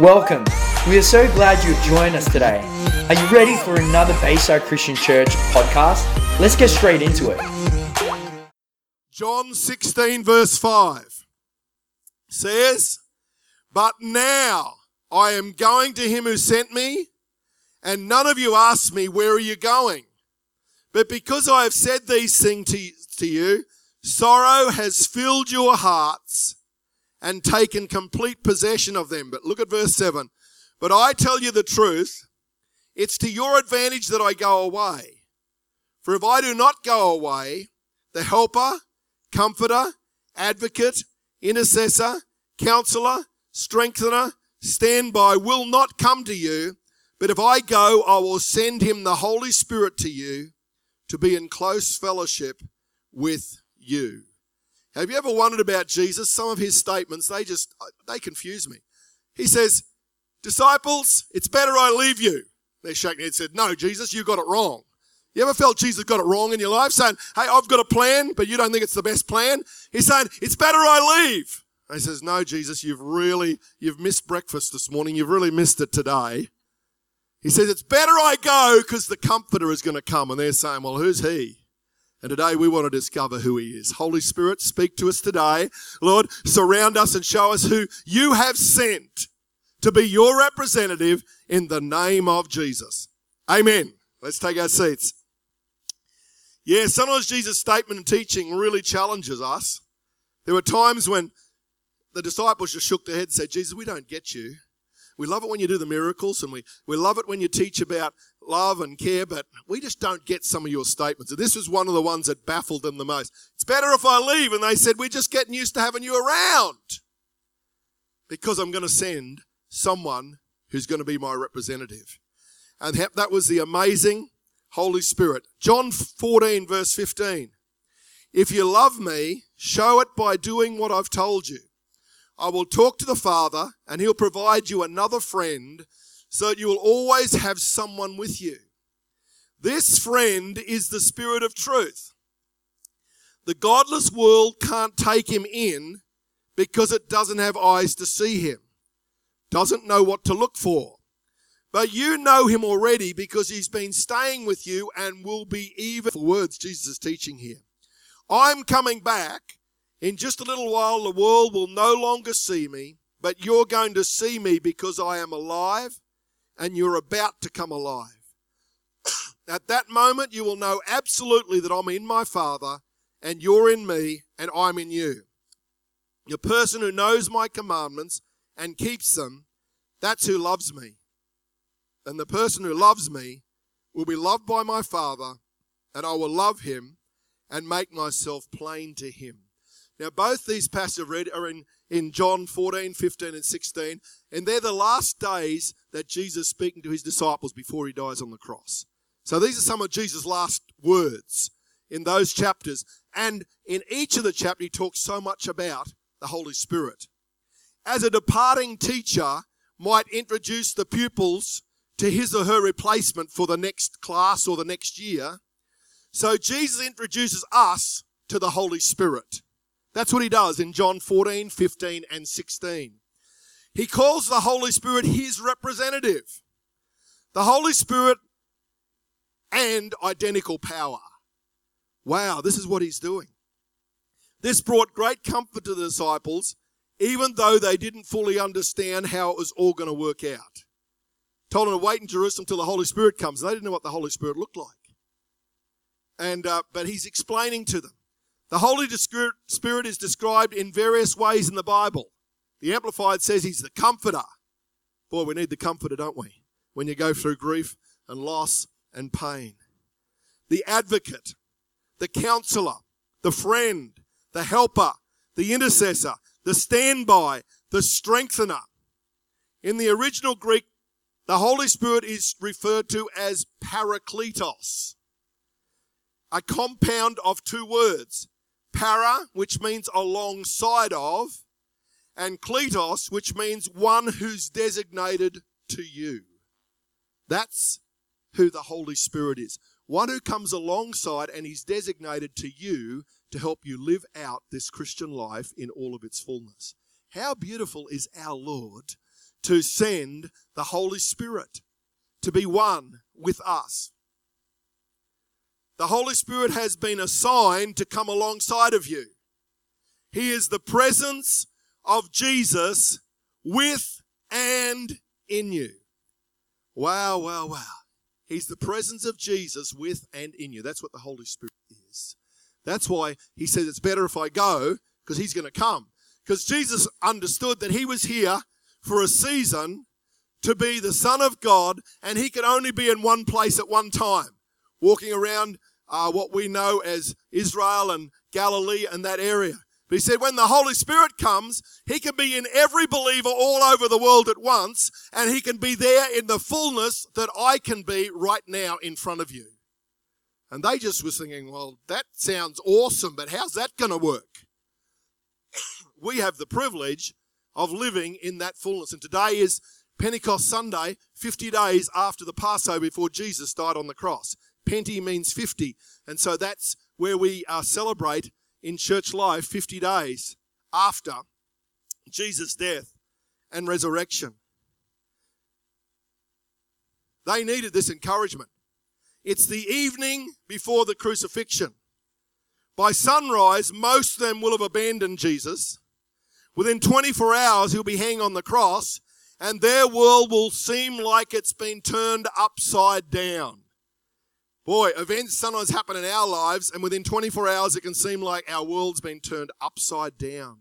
Welcome. We are so glad you've joined us today. Are you ready for another Bayside Christian Church podcast? Let's get straight into it. John 16, verse 5 says, But now I am going to him who sent me, and none of you ask me, Where are you going? But because I have said these things to, to you, sorrow has filled your hearts and taken complete possession of them. But look at verse 7. But I tell you the truth, it's to your advantage that I go away. For if I do not go away, the helper, comforter, advocate, intercessor, counselor, strengthener, standby will not come to you. But if I go, I will send him the Holy Spirit to you to be in close fellowship with you. Have you ever wondered about Jesus? Some of his statements, they just, uh, they confuse me. He says, disciples, it's better I leave you. They're shaking their head said, no, Jesus, you got it wrong. You ever felt Jesus got it wrong in your life? Saying, hey, I've got a plan, but you don't think it's the best plan? He's saying, it's better I leave. And he says, no, Jesus, you've really, you've missed breakfast this morning. You've really missed it today. He says, it's better I go because the comforter is going to come. And they're saying, well, who's he? And today we want to discover who He is. Holy Spirit, speak to us today. Lord, surround us and show us who you have sent to be your representative in the name of Jesus. Amen. Let's take our seats. Yeah, sometimes Jesus' statement and teaching really challenges us. There were times when the disciples just shook their head and said, Jesus, we don't get you. We love it when you do the miracles and we, we love it when you teach about love and care, but we just don't get some of your statements. And this was one of the ones that baffled them the most. It's better if I leave. And they said, We're just getting used to having you around because I'm going to send someone who's going to be my representative. And that was the amazing Holy Spirit. John 14, verse 15. If you love me, show it by doing what I've told you. I will talk to the Father, and he'll provide you another friend so that you will always have someone with you. This friend is the Spirit of truth. The godless world can't take him in because it doesn't have eyes to see him, doesn't know what to look for. But you know him already because he's been staying with you and will be even. For words Jesus is teaching here. I'm coming back. In just a little while, the world will no longer see me, but you're going to see me because I am alive and you're about to come alive. At that moment, you will know absolutely that I'm in my Father, and you're in me, and I'm in you. The person who knows my commandments and keeps them, that's who loves me. And the person who loves me will be loved by my Father, and I will love him and make myself plain to him. Now, both these passages are in, in John 14, 15, and 16, and they're the last days that Jesus is speaking to his disciples before he dies on the cross. So these are some of Jesus' last words in those chapters. And in each of the chapters, he talks so much about the Holy Spirit. As a departing teacher might introduce the pupils to his or her replacement for the next class or the next year, so Jesus introduces us to the Holy Spirit. That's what he does in John 14, 15, and 16. He calls the Holy Spirit his representative. The Holy Spirit and identical power. Wow, this is what he's doing. This brought great comfort to the disciples, even though they didn't fully understand how it was all going to work out. Told them to wait in Jerusalem till the Holy Spirit comes. They didn't know what the Holy Spirit looked like. And, uh, but he's explaining to them. The Holy Spirit is described in various ways in the Bible. The Amplified says he's the comforter. Boy, we need the comforter, don't we? When you go through grief and loss and pain. The advocate, the counselor, the friend, the helper, the intercessor, the standby, the strengthener. In the original Greek, the Holy Spirit is referred to as parakletos, a compound of two words para, which means alongside of, and kletos, which means one who's designated to you. That's who the Holy Spirit is. One who comes alongside and is designated to you to help you live out this Christian life in all of its fullness. How beautiful is our Lord to send the Holy Spirit to be one with us. The Holy Spirit has been assigned to come alongside of you. He is the presence of Jesus with and in you. Wow, wow, wow. He's the presence of Jesus with and in you. That's what the Holy Spirit is. That's why he says it's better if I go because he's going to come. Because Jesus understood that he was here for a season to be the Son of God and he could only be in one place at one time, walking around uh, what we know as Israel and Galilee and that area. But he said, when the Holy Spirit comes, he can be in every believer all over the world at once, and he can be there in the fullness that I can be right now in front of you. And they just were thinking, well, that sounds awesome, but how's that going to work? we have the privilege of living in that fullness. And today is Pentecost Sunday, 50 days after the Passover before Jesus died on the cross. Penti means 50. And so that's where we uh, celebrate in church life 50 days after Jesus' death and resurrection. They needed this encouragement. It's the evening before the crucifixion. By sunrise, most of them will have abandoned Jesus. Within 24 hours, he'll be hanging on the cross, and their world will seem like it's been turned upside down. Boy, events sometimes happen in our lives, and within 24 hours, it can seem like our world's been turned upside down.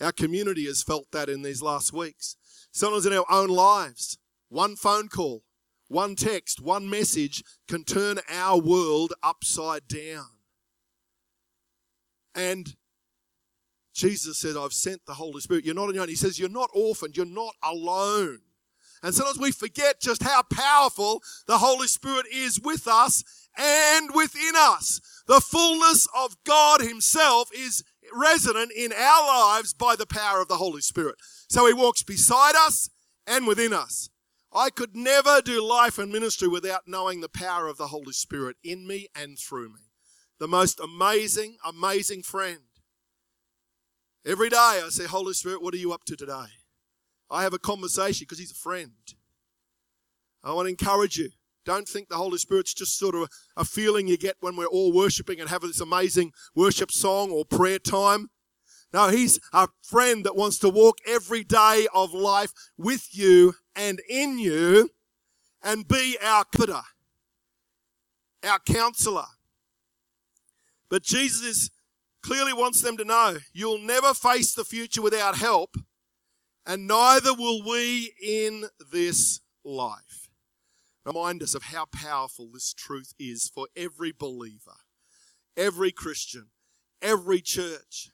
Our community has felt that in these last weeks. Sometimes in our own lives, one phone call, one text, one message can turn our world upside down. And Jesus said, I've sent the Holy Spirit. You're not alone. He says, You're not orphaned. You're not alone. And sometimes we forget just how powerful the Holy Spirit is with us and within us. The fullness of God Himself is resident in our lives by the power of the Holy Spirit. So He walks beside us and within us. I could never do life and ministry without knowing the power of the Holy Spirit in me and through me. The most amazing, amazing friend. Every day I say, Holy Spirit, what are you up to today? I have a conversation because he's a friend. I want to encourage you. Don't think the Holy Spirit's just sort of a, feeling you get when we're all worshiping and having this amazing worship song or prayer time. No, he's a friend that wants to walk every day of life with you and in you and be our comforter, our counselor. But Jesus clearly wants them to know you'll never face the future without help and neither will we in this life. Remind us of how powerful this truth is for every believer, every Christian, every church.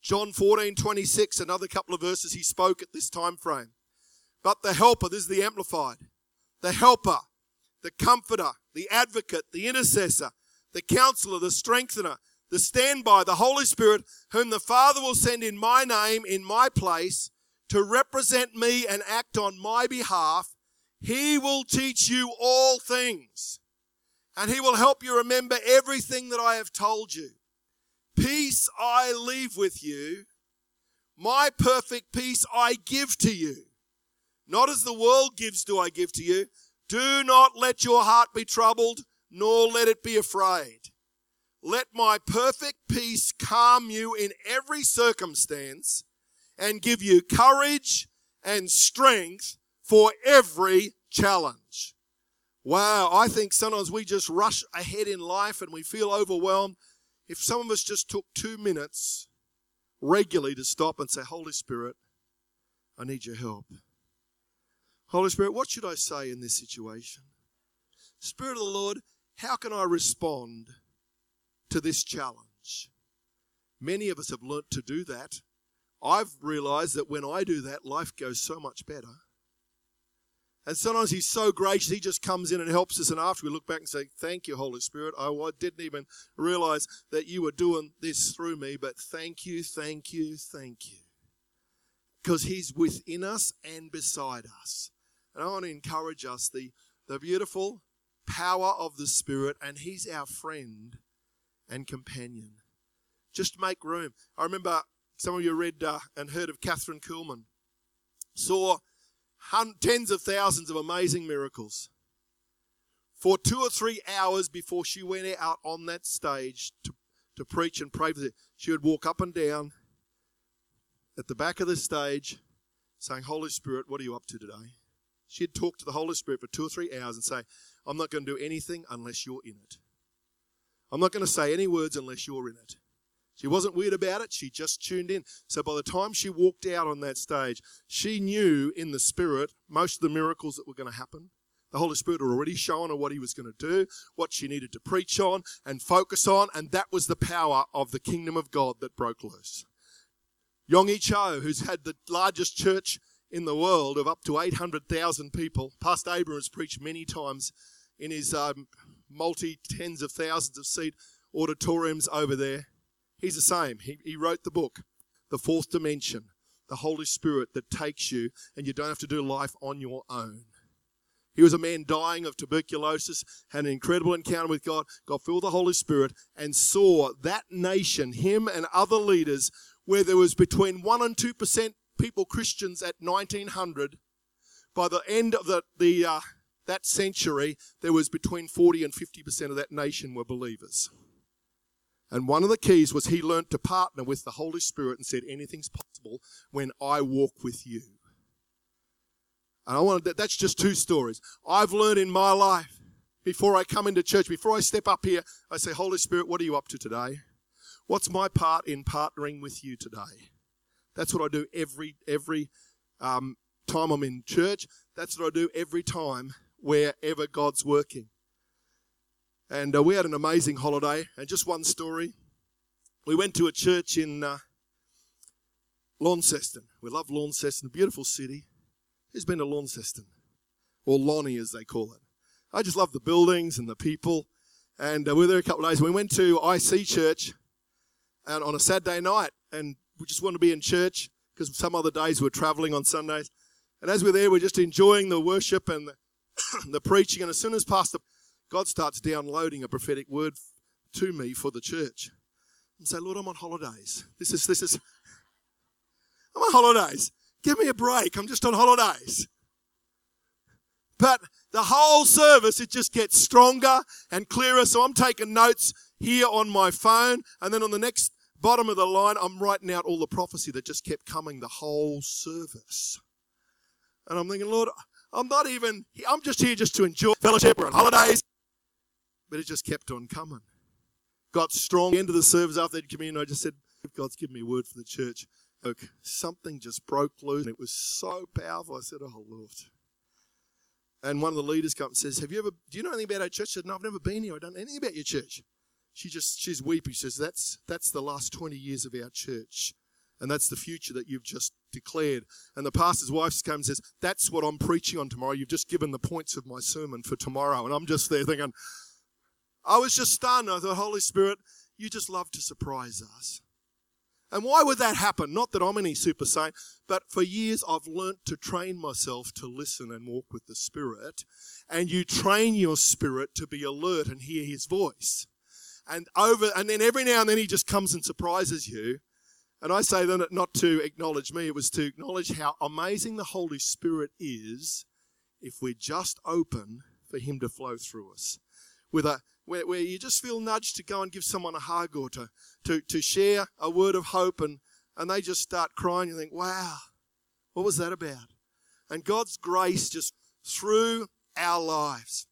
John 14, 26, another couple of verses he spoke at this time frame. But the helper, this is the amplified, the helper, the comforter, the advocate, the intercessor, the counselor, the strengthener, the standby, the Holy Spirit, whom the Father will send in my name, in my place, to represent me and act on my behalf, he will teach you all things. And he will help you remember everything that I have told you. Peace I leave with you. My perfect peace I give to you. Not as the world gives do I give to you. Do not let your heart be troubled, nor let it be afraid. Let my perfect peace calm you in every circumstance and give you courage and strength for every challenge. Wow, I think sometimes we just rush ahead in life and we feel overwhelmed. If some of us just took two minutes regularly to stop and say, Holy Spirit, I need your help. Holy Spirit, what should I say in this situation? Spirit of the Lord, how can I respond to this challenge? Many of us have learnt to do that I've realized that when I do that, life goes so much better. And sometimes He's so gracious, He just comes in and helps us. And after we look back and say, Thank you, Holy Spirit. I, I didn't even realize that you were doing this through me, but thank you, thank you, thank you. Because He's within us and beside us. And I want to encourage us the, the beautiful power of the Spirit, and He's our friend and companion. Just make room. I remember some of you read uh, and heard of Kathryn Kuhlman. Saw hun- tens of thousands of amazing miracles. For two or three hours before she went out on that stage to, to preach and pray for it, she would walk up and down at the back of the stage saying, Holy Spirit, what are you up to today? She'd talk to the Holy Spirit for two or three hours and say, I'm not going to do anything unless you're in it. I'm not going to say any words unless you're in it. She wasn't weird about it. She just tuned in. So by the time she walked out on that stage, she knew in the Spirit most of the miracles that were going to happen. The Holy Spirit had already shown her what he was going to do, what she needed to preach on and focus on, and that was the power of the kingdom of God that broke loose. Yonggi Cho, who's had the largest church in the world of up to 800,000 people, Pastor Abraham has preached many times in his um, multi tens of thousands of seat auditoriums over there. He's the same. He, he wrote the book, The Fourth Dimension, the Holy Spirit that takes you, and you don't have to do life on your own. He was a man dying of tuberculosis, had an incredible encounter with God, got filled with the Holy Spirit, and saw that nation, him and other leaders, where there was between 1% and 2% people Christians at 1900. By the end of the, the uh, that century, there was between 40 and 50% of that nation were believers. And one of the keys was he learnt to partner with the Holy Spirit and said, anything's possible when I walk with you. And I want to, that's just two stories. I've learned in my life before I come into church, before I step up here, I say, Holy Spirit, what are you up to today? What's my part in partnering with you today? That's what I do every every um, time I'm in church. That's what I do every time wherever God's working. And uh, we had an amazing holiday. And just one story. We went to a church in uh, Launceston. We love Launceston, beautiful city. Who's been to Launceston? Or Lonnie, as they call it. I just love the buildings and the people. And uh, we were there a couple of days. We went to IC Church and on a Saturday night, and we just wanted to be in church because some other days we we're traveling on Sundays. And as we're there, we're just enjoying the worship and the, the preaching. And as soon as Pastor God starts downloading a prophetic word to me for the church, and say, Lord, I'm on holidays. This is this is I'm on holidays. Give me a break. I'm just on holidays. But the whole service, it just gets stronger and clearer. So I'm taking notes here on my phone. And then on the next bottom of the line, I'm writing out all the prophecy that just kept coming the whole service. And I'm thinking, Lord, I'm not even, I'm just here just to enjoy fellowship or on holidays. But it just kept on coming. Got strong. At the service after the communion, I just said, God's given me a word for the church. Look, something just broke loose. And it was so powerful. I said, Oh, Lord. And one of the leaders comes and says, Have you ever, do you know anything about our church? I said, No, I've never been here. I don't know anything about your church. She just, she's weeping. She says, That's, that's the last 20 years of our church. And that's the future that you've just declared. And the pastor's wife comes and says, That's what I'm preaching on tomorrow. You've just given the points of my sermon for tomorrow. And I'm just there thinking, I was just stunned. I thought, Holy Spirit, you just love to surprise us. And why would that happen? Not that I'm any super saint, but for years I've learnt to train myself to listen and walk with the Spirit. And you train your spirit to be alert and hear His voice. And over, and then every now and then He just comes and surprises you. And I say that not to acknowledge me, it was to acknowledge how amazing the Holy Spirit is if we're just open for Him to flow through us. With a, where, where you just feel nudged to go and give someone a hug or to, to, to share a word of hope and, and they just start crying. You think, wow, what was that about? And God's grace just through our lives.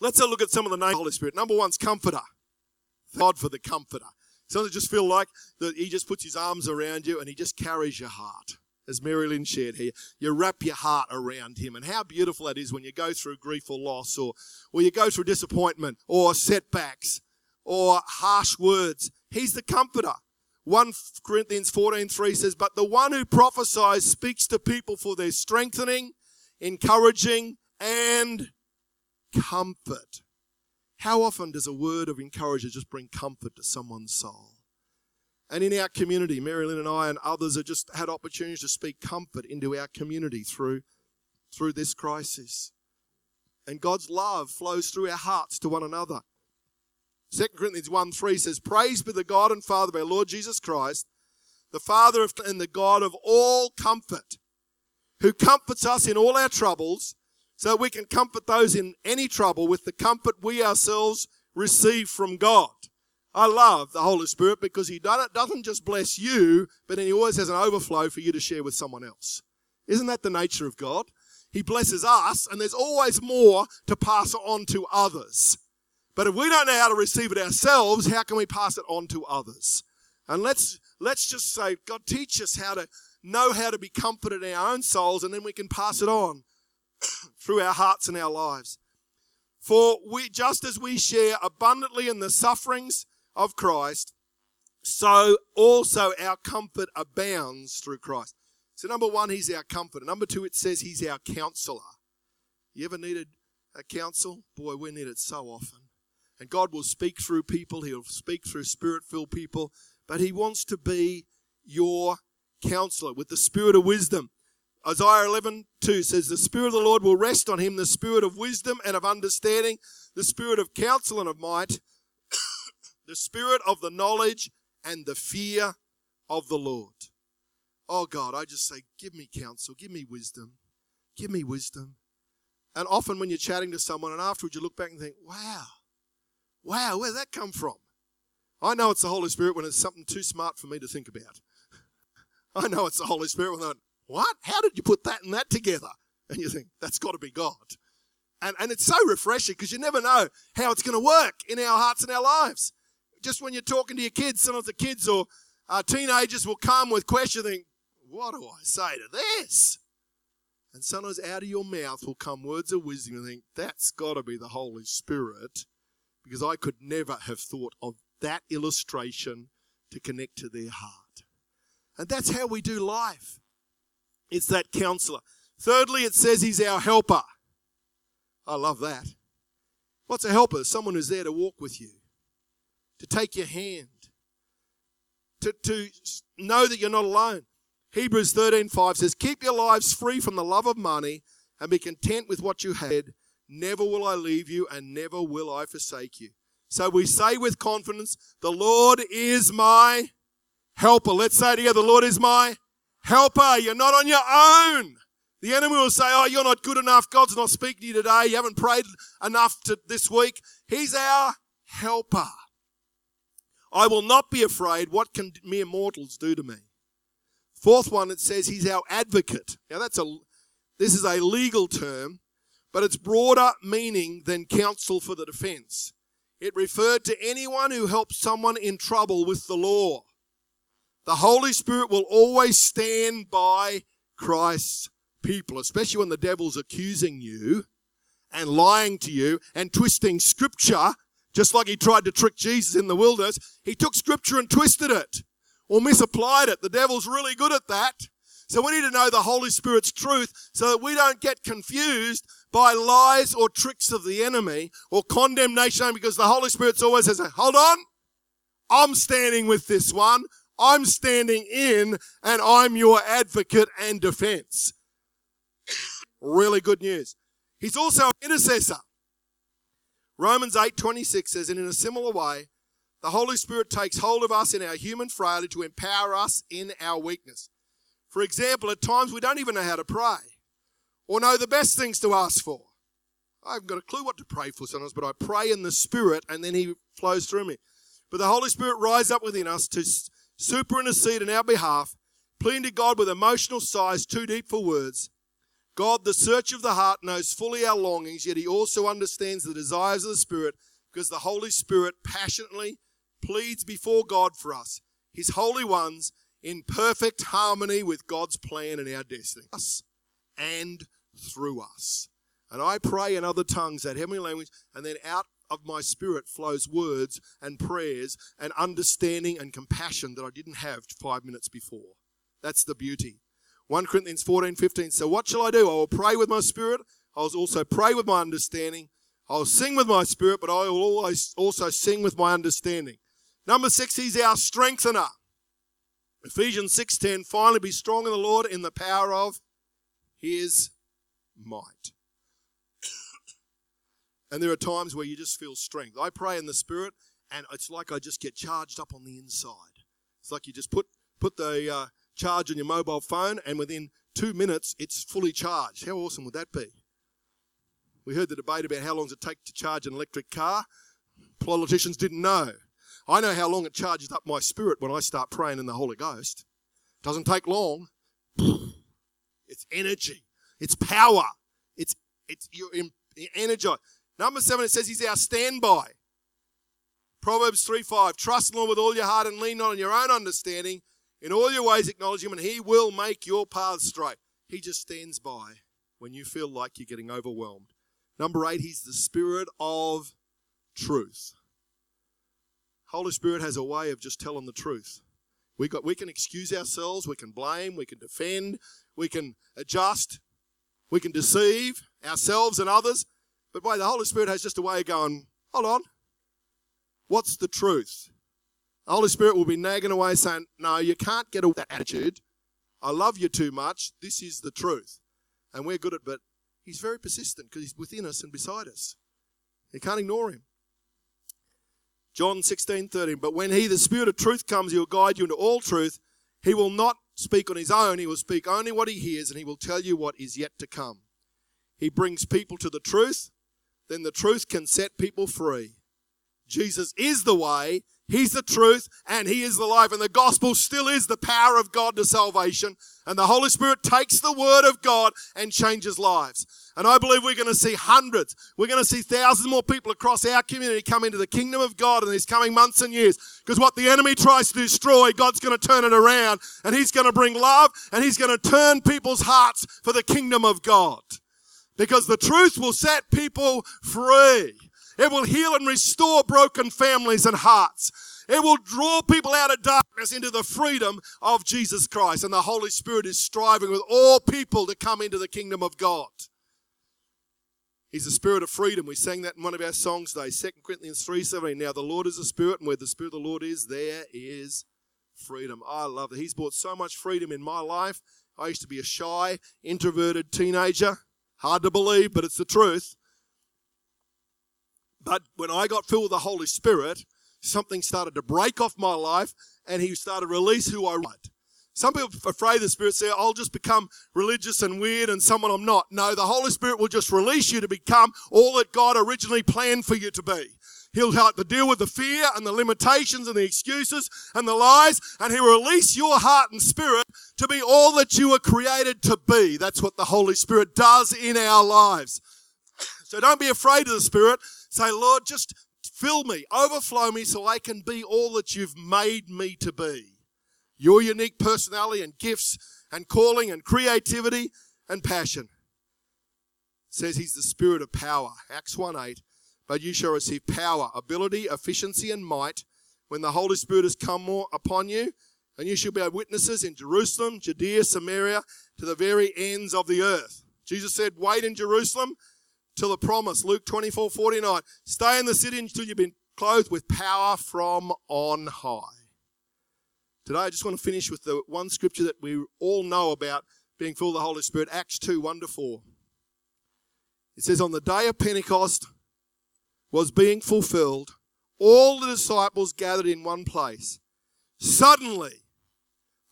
Let's have a look at some of the names of the Holy Spirit. Number one's Comforter. God for the Comforter. Sometimes it just feel like that He just puts His arms around you and He just carries your heart as Marilyn shared here, you wrap your heart around him. And how beautiful that is when you go through grief or loss, or, or you go through disappointment, or setbacks, or harsh words. He's the comforter. 1 Corinthians 14:3 says, But the one who prophesies speaks to people for their strengthening, encouraging, and comfort. How often does a word of encouragement just bring comfort to someone's soul? And in our community, Marilyn and I and others have just had opportunities to speak comfort into our community through, through this crisis. And God's love flows through our hearts to one another. 2 Corinthians 1 3 says, Praise be the God and Father of our Lord Jesus Christ, the Father of, and the God of all comfort, who comforts us in all our troubles, so we can comfort those in any trouble with the comfort we ourselves receive from God. I love the Holy Spirit because He doesn't just bless you, but then He always has an overflow for you to share with someone else. Isn't that the nature of God? He blesses us, and there's always more to pass on to others. But if we don't know how to receive it ourselves, how can we pass it on to others? And let's let's just say, God, teach us how to know how to be comforted in our own souls, and then we can pass it on through our hearts and our lives. For we just as we share abundantly in the sufferings of Christ, so also our comfort abounds through Christ. So, number one, he's our comforter. Number two, it says he's our counselor. You ever needed a counsel? Boy, we need it so often. And God will speak through people, He'll speak through spirit filled people, but He wants to be your counselor with the spirit of wisdom. Isaiah 11, 2 says, The Spirit of the Lord will rest on him, the spirit of wisdom and of understanding, the spirit of counsel and of might, the spirit of the knowledge and the fear of the Lord. Oh God, I just say, give me counsel, give me wisdom, give me wisdom. And often when you're chatting to someone and afterwards you look back and think, wow, wow, where'd that come from? I know it's the Holy Spirit when it's something too smart for me to think about. I know it's the Holy Spirit when I'm, what? How did you put that and that together? And you think, that's got to be God. And, and it's so refreshing because you never know how it's going to work in our hearts and our lives. Just when you're talking to your kids, sometimes the kids or uh, teenagers will come with questions, think, what do I say to this? And sometimes out of your mouth will come words of wisdom and think, that's got to be the Holy Spirit because I could never have thought of that illustration to connect to their heart. And that's how we do life. It's that counselor. Thirdly, it says he's our helper. I love that. What's a helper? Someone who's there to walk with you, to take your hand, to, to know that you're not alone. Hebrews 13:5 says, "Keep your lives free from the love of money and be content with what you had. Never will I leave you and never will I forsake you." So we say with confidence, "The Lord is my helper." Let's say together, "The Lord is my helper." You're not on your own. The enemy will say, "Oh, you're not good enough. God's not speaking to you today. You haven't prayed enough to this week." He's our helper. I will not be afraid. What can mere mortals do to me? Fourth one, it says he's our advocate. Now that's a, this is a legal term, but it's broader meaning than counsel for the defense. It referred to anyone who helps someone in trouble with the law. The Holy Spirit will always stand by Christ's people, especially when the devil's accusing you and lying to you and twisting scripture, just like he tried to trick Jesus in the wilderness. He took scripture and twisted it or misapplied it. The devil's really good at that. So we need to know the Holy Spirit's truth so that we don't get confused by lies or tricks of the enemy or condemnation because the Holy Spirit always says, hold on, I'm standing with this one. I'm standing in and I'm your advocate and defense. really good news. He's also an intercessor. Romans 8:26 says, and in a similar way, the Holy Spirit takes hold of us in our human frailty to empower us in our weakness. For example, at times we don't even know how to pray or know the best things to ask for. I haven't got a clue what to pray for sometimes, but I pray in the Spirit and then He flows through me. But the Holy Spirit rises up within us to superintercede in our behalf, pleading to God with emotional sighs too deep for words. God, the search of the heart, knows fully our longings, yet He also understands the desires of the Spirit because the Holy Spirit passionately pleads before God for us, His holy ones, in perfect harmony with God's plan and our destiny. Us and through us. And I pray in other tongues, that heavenly language, and then out of my spirit flows words and prayers and understanding and compassion that I didn't have five minutes before. That's the beauty. 1 Corinthians 14, 15. So what shall I do? I will pray with my spirit. I will also pray with my understanding. I'll sing with my spirit, but I will always also sing with my understanding. Number six, he's our strengthener. Ephesians 6:10, finally be strong in the Lord in the power of his might. and there are times where you just feel strength. I pray in the spirit, and it's like I just get charged up on the inside. It's like you just put put the uh, charge on your mobile phone, and within two minutes, it's fully charged. How awesome would that be? We heard the debate about how long does it take to charge an electric car. Politicians didn't know. I know how long it charges up my spirit when I start praying in the Holy Ghost. It Doesn't take long. It's energy. It's power. It's it's you're energized. Number seven, it says he's our standby. Proverbs 3 5. Trust Lord with all your heart and lean not on your own understanding. In all your ways acknowledge him, and he will make your paths straight. He just stands by when you feel like you're getting overwhelmed. Number eight, he's the spirit of truth. Holy Spirit has a way of just telling the truth. We, got, we can excuse ourselves, we can blame, we can defend, we can adjust, we can deceive ourselves and others. But boy, the Holy Spirit has just a way of going, hold on, what's the truth? The Holy Spirit will be nagging away saying, no, you can't get away that attitude. I love you too much. This is the truth. And we're good at but he's very persistent because he's within us and beside us. You can't ignore him. John 16, 13. But when he, the Spirit of truth, comes, he will guide you into all truth. He will not speak on his own. He will speak only what he hears, and he will tell you what is yet to come. He brings people to the truth, then the truth can set people free. Jesus is the way, He's the truth, and He is the life. And the gospel still is the power of God to salvation. And the Holy Spirit takes the word of God and changes lives. And I believe we're going to see hundreds, we're going to see thousands more people across our community come into the kingdom of God in these coming months and years. Because what the enemy tries to destroy, God's going to turn it around. And He's going to bring love, and He's going to turn people's hearts for the kingdom of God. Because the truth will set people free. It will heal and restore broken families and hearts. It will draw people out of darkness into the freedom of Jesus Christ. And the Holy Spirit is striving with all people to come into the kingdom of God. He's the spirit of freedom. We sang that in one of our songs today, 2 Corinthians 3.17. Now the Lord is a spirit, and where the spirit of the Lord is, there is freedom. I love that. He's brought so much freedom in my life. I used to be a shy, introverted teenager. Hard to believe, but it's the truth. But when I got filled with the Holy Spirit, something started to break off my life and he started to release who I was. Some people are afraid of the Spirit say, I'll just become religious and weird and someone I'm not. No, the Holy Spirit will just release you to become all that God originally planned for you to be. He'll help to deal with the fear and the limitations and the excuses and the lies, and He'll release your heart and spirit to be all that you were created to be. That's what the Holy Spirit does in our lives. So don't be afraid of the Spirit. Say, Lord, just fill me, overflow me so I can be all that you've made me to be. Your unique personality and gifts and calling and creativity and passion. It says he's the spirit of power. Acts 1 8. But you shall receive power, ability, efficiency, and might when the Holy Spirit has come more upon you, and you shall be witnesses in Jerusalem, Judea, Samaria, to the very ends of the earth. Jesus said, Wait in Jerusalem till the promise. Luke 24 49. Stay in the city until you've been clothed with power from on high. Today, I just want to finish with the one scripture that we all know about being full of the Holy Spirit Acts 2 1 to 4. It says, On the day of Pentecost was being fulfilled, all the disciples gathered in one place. Suddenly,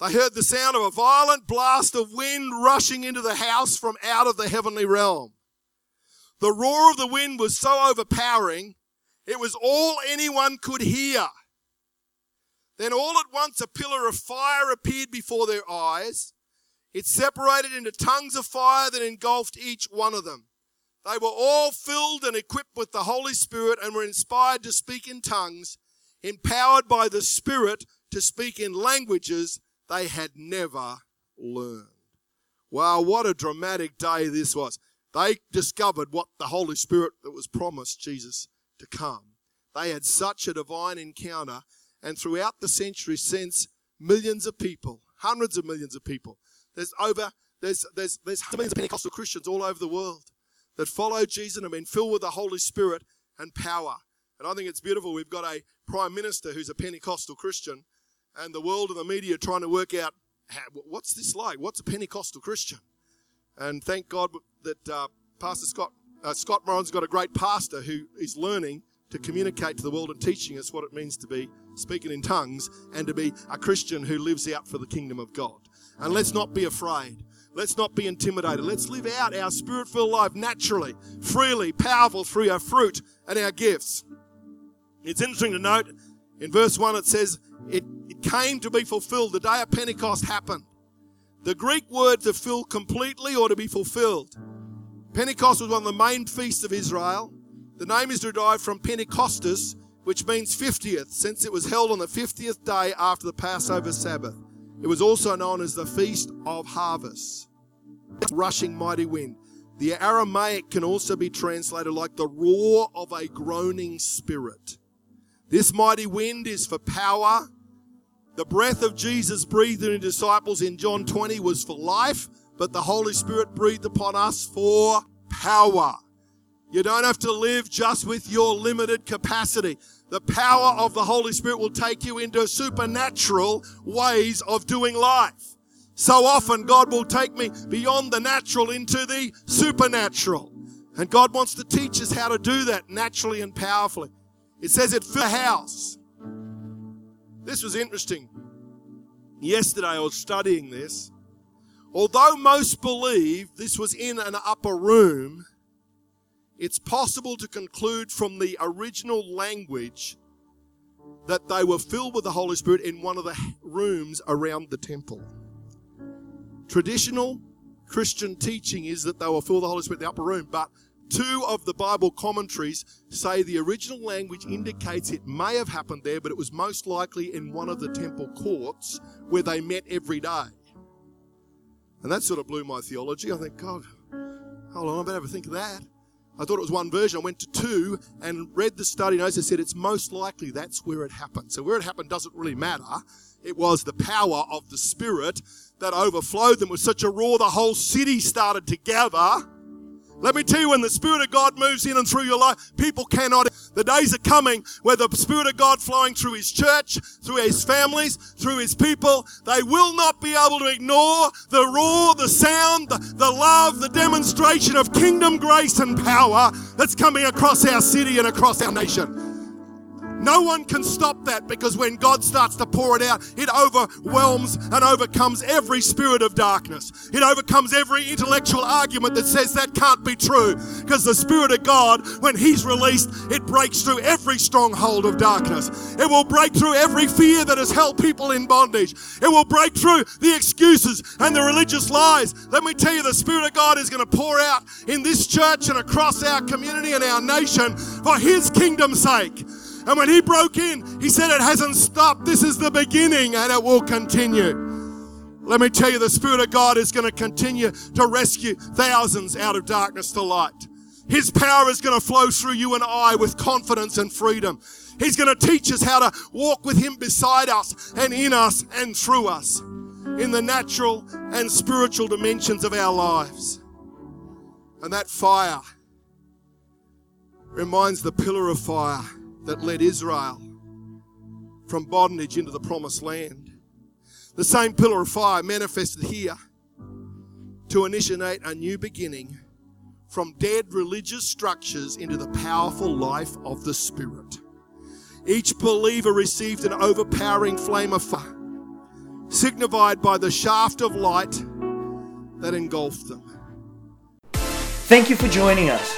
they heard the sound of a violent blast of wind rushing into the house from out of the heavenly realm. The roar of the wind was so overpowering, it was all anyone could hear. Then all at once a pillar of fire appeared before their eyes. It separated into tongues of fire that engulfed each one of them. They were all filled and equipped with the Holy Spirit and were inspired to speak in tongues, empowered by the Spirit to speak in languages they had never learned. Wow, what a dramatic day this was. They discovered what the Holy Spirit that was promised Jesus to come. They had such a divine encounter, and throughout the centuries since, millions of people, hundreds of millions of people, there's over, there's, there's, there's millions of Pentecostal Christians all over the world that follow Jesus and have been filled with the Holy Spirit and power. And I think it's beautiful. We've got a prime minister who's a Pentecostal Christian, and the world and the media trying to work out what's this like? What's a Pentecostal Christian? And thank God that uh, Pastor Scott uh, Scott Morrison's got a great pastor who is learning to communicate to the world and teaching us what it means to be speaking in tongues, and to be a Christian who lives out for the kingdom of God. And let's not be afraid. Let's not be intimidated. Let's live out our spirit filled life naturally, freely, powerful through our fruit and our gifts. It's interesting to note in verse 1 it says, it, it came to be fulfilled. The day of Pentecost happened. The Greek word to fill completely or to be fulfilled. Pentecost was one of the main feasts of Israel. The name is derived from Pentecostus, which means 50th, since it was held on the 50th day after the Passover Sabbath. It was also known as the Feast of Harvest. Rushing mighty wind. The Aramaic can also be translated like the roar of a groaning spirit. This mighty wind is for power. The breath of Jesus breathed in his disciples in John 20 was for life, but the Holy Spirit breathed upon us for power. You don't have to live just with your limited capacity. The power of the Holy Spirit will take you into supernatural ways of doing life. So often, God will take me beyond the natural into the supernatural. And God wants to teach us how to do that naturally and powerfully. It says it filled the house. This was interesting. Yesterday I was studying this. Although most believe this was in an upper room, it's possible to conclude from the original language that they were filled with the Holy Spirit in one of the rooms around the temple. Traditional Christian teaching is that they were filled with the Holy Spirit in the upper room, but two of the Bible commentaries say the original language indicates it may have happened there, but it was most likely in one of the temple courts where they met every day. And that sort of blew my theology. I think, God, hold on, I better have a think of that. I thought it was one version. I went to two and read the study notes. I said it's most likely that's where it happened. So where it happened doesn't really matter. It was the power of the Spirit that overflowed them with such a roar the whole city started to gather let me tell you, when the Spirit of God moves in and through your life, people cannot. The days are coming where the Spirit of God flowing through His church, through His families, through His people, they will not be able to ignore the roar, the sound, the, the love, the demonstration of kingdom grace and power that's coming across our city and across our nation. No one can stop that because when God starts to pour it out, it overwhelms and overcomes every spirit of darkness. It overcomes every intellectual argument that says that can't be true. Because the Spirit of God, when He's released, it breaks through every stronghold of darkness. It will break through every fear that has held people in bondage. It will break through the excuses and the religious lies. Let me tell you, the Spirit of God is going to pour out in this church and across our community and our nation for His kingdom's sake. And when he broke in, he said, It hasn't stopped. This is the beginning and it will continue. Let me tell you, the Spirit of God is going to continue to rescue thousands out of darkness to light. His power is going to flow through you and I with confidence and freedom. He's going to teach us how to walk with Him beside us and in us and through us in the natural and spiritual dimensions of our lives. And that fire reminds the pillar of fire that led Israel from bondage into the promised land. The same pillar of fire manifested here to initiate a new beginning from dead religious structures into the powerful life of the Spirit. Each believer received an overpowering flame of fire, signified by the shaft of light that engulfed them. Thank you for joining us.